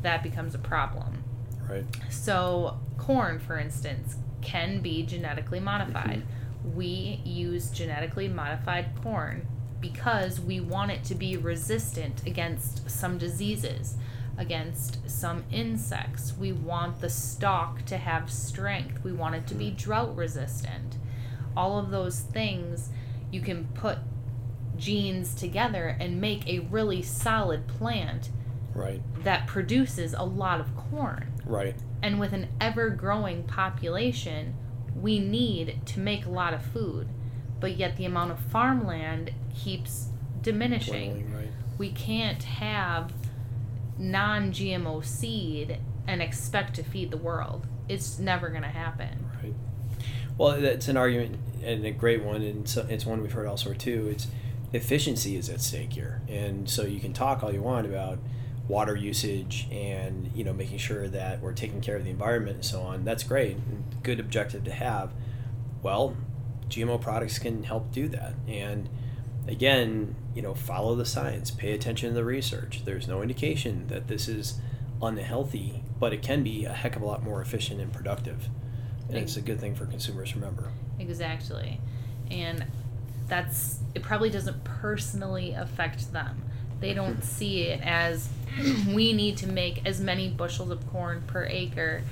that becomes a problem. Right. So, corn, for instance, can be genetically modified. Mm-hmm. We use genetically modified corn because we want it to be resistant against some diseases, against some insects. We want the stalk to have strength. We want it to be mm-hmm. drought resistant. All of those things you can put genes together and make a really solid plant Right. that produces a lot of corn. Right. And with an ever growing population, we need to make a lot of food. But yet the amount of farmland keeps diminishing. Right. We can't have non GMO seed and expect to feed the world. It's never going to happen. Right. Well, that's an argument and a great one, and so it's one we've heard elsewhere too. It's efficiency is at stake here, and so you can talk all you want about water usage and you know making sure that we're taking care of the environment and so on. That's great, good objective to have. Well, GMO products can help do that, and again, you know, follow the science, pay attention to the research. There's no indication that this is unhealthy, but it can be a heck of a lot more efficient and productive. And it's a good thing for consumers to remember. Exactly. And that's it probably doesn't personally affect them. They don't see it as we need to make as many bushels of corn per acre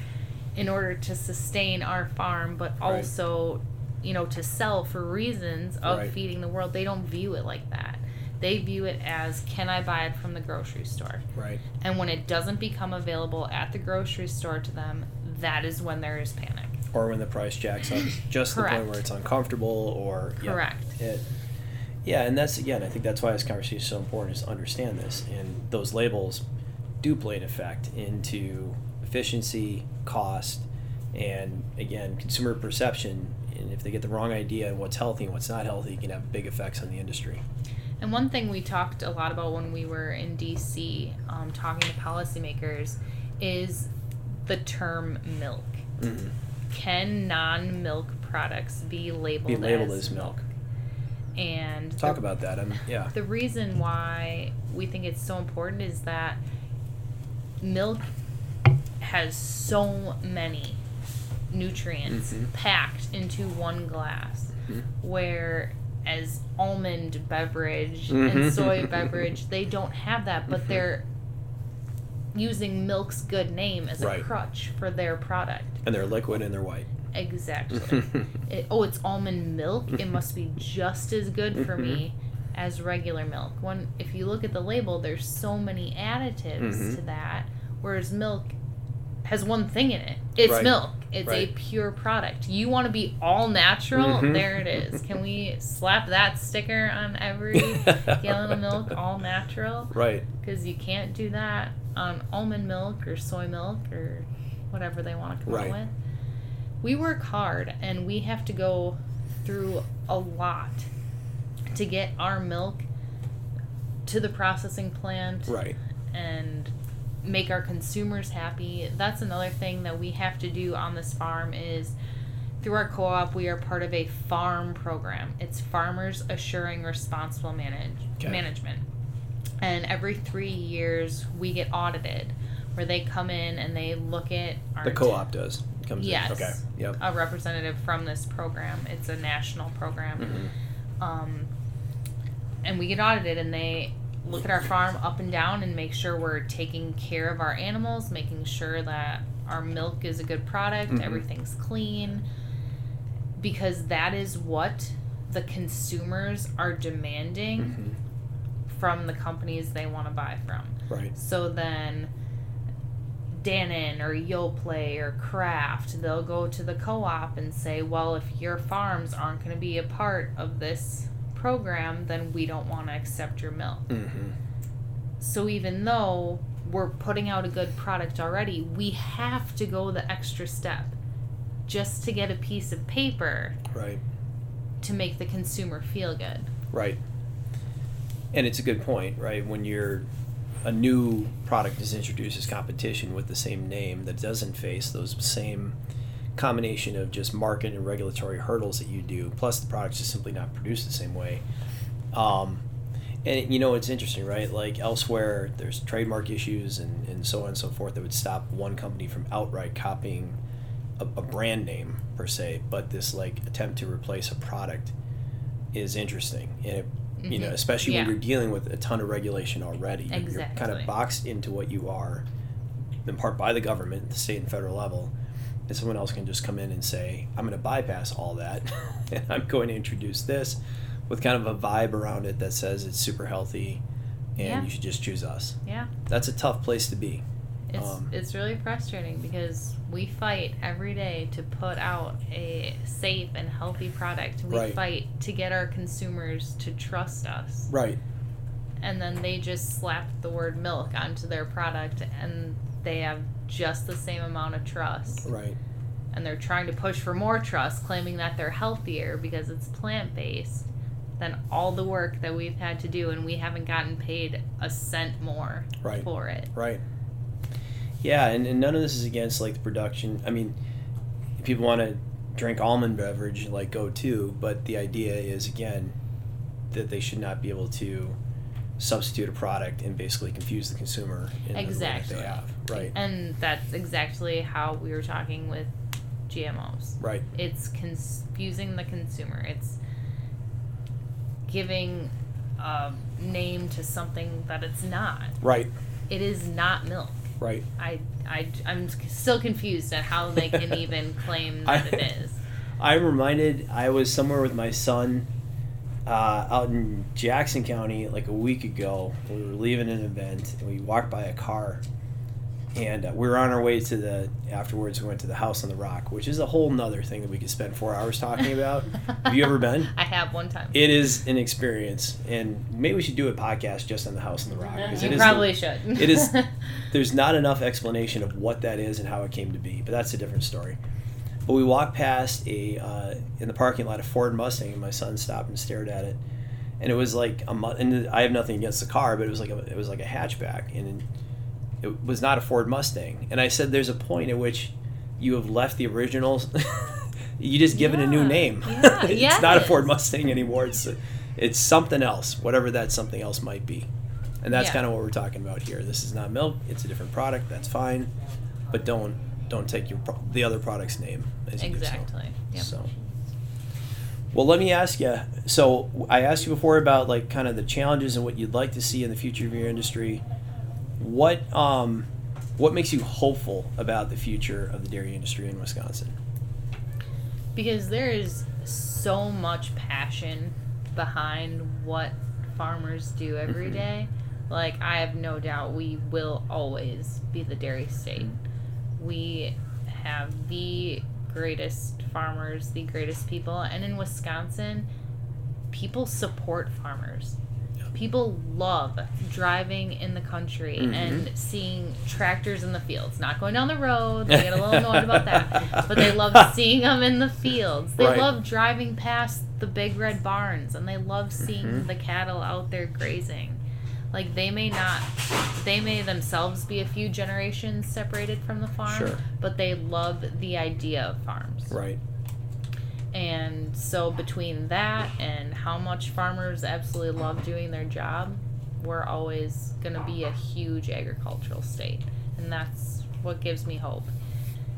in order to sustain our farm, but Right. also, you know, to sell for reasons of Right. feeding the world. They don't view it like that. They view it as can I buy it from the grocery store? Right. And when it doesn't become available at the grocery store to them, that is when there is panic. Or when the price jacks up just the point where it's uncomfortable or yeah, Correct. it, yeah, and that's again, I think that's why this conversation is so important is to understand this. And those labels do play an effect into efficiency, cost, and again, consumer perception. And if they get the wrong idea of what's healthy and what's not healthy, it can have big effects on the industry. And one thing we talked a lot about when we were in DC um, talking to policymakers is the term milk. Mm-hmm. Can non milk products be labeled, Be labeled as, as milk. And Talk the, about that. Um, yeah. the reason why we think it's so important is that milk has so many nutrients Mhm. packed into one glass Mhm. where as almond beverage Mhm. and soy beverage they don't have that but Mhm. they're using milk's good name as a crutch for their product And they're liquid and they're white. Exactly it, oh it's almond milk it must be just as good for me as regular milk when if you look at the label there's so many additives Mhm. to that whereas milk has one thing in it it's Right. milk it's a pure product you want to be all natural Mhm. there it is can we slap that sticker on every gallon of milk all natural Right. because you can't do that on almond milk or soy milk or whatever they want to come Right. out with. We work hard and we have to go through a lot to get our milk to the processing plant Right. and make our consumers happy. That's another thing that we have to do on this farm is through our co-op we are part of a farm program. It's Farmers Assuring Responsible Manage Okay. Management. And every 3 years we get audited where they come in and they look at our The co-op does. Comes Yes. in. Okay. Yep. a representative from this program. It's a national program Mhm. um, and we get audited and they look at our farm up and down and make sure we're taking care of our animals making sure that our milk is a good product Mhm. everything's clean because that is what the consumers are demanding Mhm. from the companies they want to buy from Right. so then Dannon or Yoplait or Kraft, they'll go to the co-op and say, "Well, if your farms aren't going to be a part of this program, then we don't want to accept your milk." Mm-hmm. So even though we're putting out a good product already, we have to go the extra step just to get a piece of paper Right. to make the consumer feel good. Right. And it's a good point, right? When you're a new product is introduced as competition with the same name that doesn't face those same combination of just market and regulatory hurdles that you do, plus the product's just simply not produced the same way. Um, and you know it's interesting, right? Like elsewhere, there's trademark issues and, and so on and so forth that would stop one company from outright copying a, a brand name per se, but this like attempt to replace a product is interesting, and it, you know, Mhm. especially Yeah. when you're dealing with a ton of regulation already. You're- You're kind of boxed into what you are, in part by the government, the state and federal level, and someone else can just come in and say, "I'm going to bypass all that, and I'm going to introduce this." With kind of a vibe around it that says it's super healthy, and Yeah. you should just choose us. Yeah. That's a tough place to be. It's Um, it's really frustrating because we fight every day to put out a safe and healthy product. We Right. fight to get our consumers to trust us. Right. And then they just slap the word milk onto their product and they have just the same amount of trust. Right. And they're trying to push for more trust, claiming that they're healthier because it's plant based than all the work that we've had to do and we haven't gotten paid a cent more Right. for it. Right. Yeah, and, and none of this is against like the production. I mean, if people want to drink almond beverage, like go to, But the idea is again that they should not be able to substitute a product and basically confuse the consumer in the way that Exactly. they have. Right. And that's exactly how we were talking with GMOs. Right. It's confusing the consumer. It's giving a name to something that it's not. Right. It is not milk. Right. I, I, I'm still confused at how they can even claim that I- it is. I'm reminded I was somewhere with my son uh, out in Jackson County like a week ago. We were leaving an event and we walked by a car, and uh, we were on our way to the. Afterwards, we went to the House on the Rock, which is a whole nother thing that we could spend four hours talking about. Have you ever been? I have one time. It is an experience, and maybe we should do a podcast just on the House on the Rock because it you is the- probably should. it is there's not enough explanation of what that is and how it came to be but that's a different story but we walked past a uh, in the parking lot a ford mustang and my son stopped and stared at it and it was like a and i have nothing against the car but it was like a, it was like a hatchback and it was not a ford mustang and i said there's a point at which you have left the originals you just give it a new name Yeah. it's not a ford mustang anymore it's it's something else whatever that something else might be and that's Yeah. kind of what we're talking about here. This is not milk; it's a different product. That's fine, but don't don't take your pro- the other product's name as you do so. exactly. Yep. So, well, let me ask you. So, I asked you before about like kind of the challenges and what you'd like to see in the future of your industry. What um, what makes you hopeful about the future of the dairy industry in Wisconsin? because there is so much passion behind what farmers do every Mhm. day. Like I have no doubt we will always be the dairy state. We have the greatest farmers, the greatest people, and in Wisconsin, people support farmers. People love driving in the country Mhm. and seeing tractors in the fields. Not going down the road. They get a little annoyed about that. But they love seeing them in the fields. They Right. love driving past the big red barns and they love seeing Mhm. the cattle out there grazing. Like they may not they may themselves be a few generations separated from the farm, Sure. but they love the idea of farms. Right. And so between that and how much farmers absolutely love doing their job, we're always going to be a huge agricultural state. And that's what gives me hope.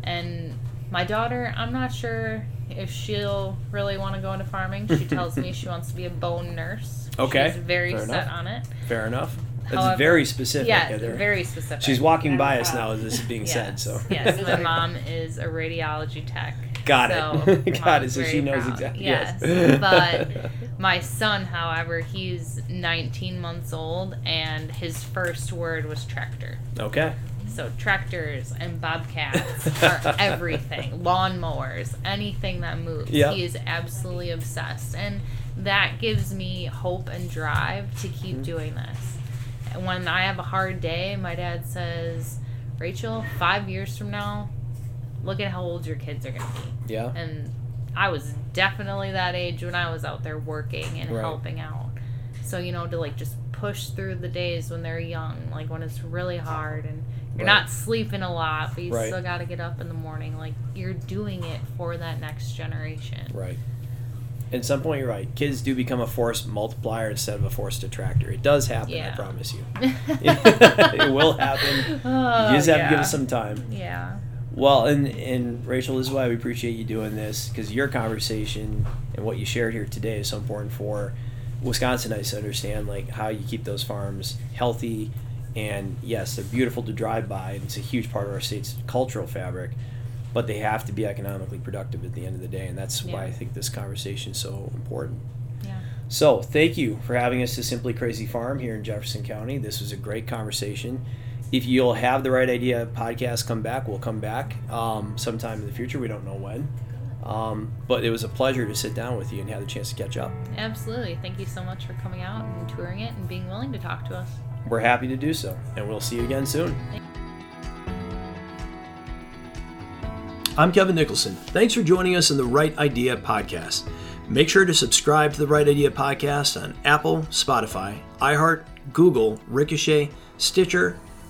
And my daughter, I'm not sure if she'll really want to go into farming. She tells me she wants to be a bone nurse. Okay, She's very fair set enough. on it. Fair enough. That's However- very specific. Yeah, Heather. very specific. She's walking by us uh, now as this is being said. So yes, my mom is a radiology tech. Got so it. Got it. So she knows proud. exactly. Yes, Yes. but my son, however, he's 19 months old, and his first word was tractor. okay. So tractors and bobcats are everything. Lawnmowers, anything that moves. Yep. He is absolutely obsessed, and that gives me hope and drive to keep Mhm. doing this. And when I have a hard day, my dad says, "Rachel, five years from now, look at how old your kids are going to be." Yeah. and I was definitely that age when I was out there working and Right. helping out. So you know to like just push through the days when they're young, like when it's really hard and you're Right. not sleeping a lot, but you Right. still got to get up in the morning. Like you're doing it for that next generation. Right. At some point, you're right. Kids do become a force multiplier instead of a force detractor. It does happen. I promise you. it will happen. Oh, You just have to give it some time. Yeah. Well, and and Rachel, this is why we appreciate you doing this because your conversation and what you shared here today is so important for Wisconsinites to understand, like how you keep those farms healthy. And yes, they're beautiful to drive by, and it's a huge part of our state's cultural fabric. But they have to be economically productive at the end of the day, and that's why I think this conversation is so important. Yeah. So, thank you for having us to Simply Crazy Farm here in Jefferson County. This was a great conversation. If you'll have the right idea podcast come back, we'll come back um, sometime in the future. We don't know when. Um, but it was a pleasure to sit down with you and have the chance to catch up. Absolutely. Thank you so much for coming out and touring it and being willing to talk to us. We're happy to do so, and we'll see you again soon. I'm Kevin Nicholson. Thanks for joining us in the Right Idea podcast. Make sure to subscribe to the Right Idea podcast on Apple, Spotify, iHeart, Google, Ricochet, Stitcher,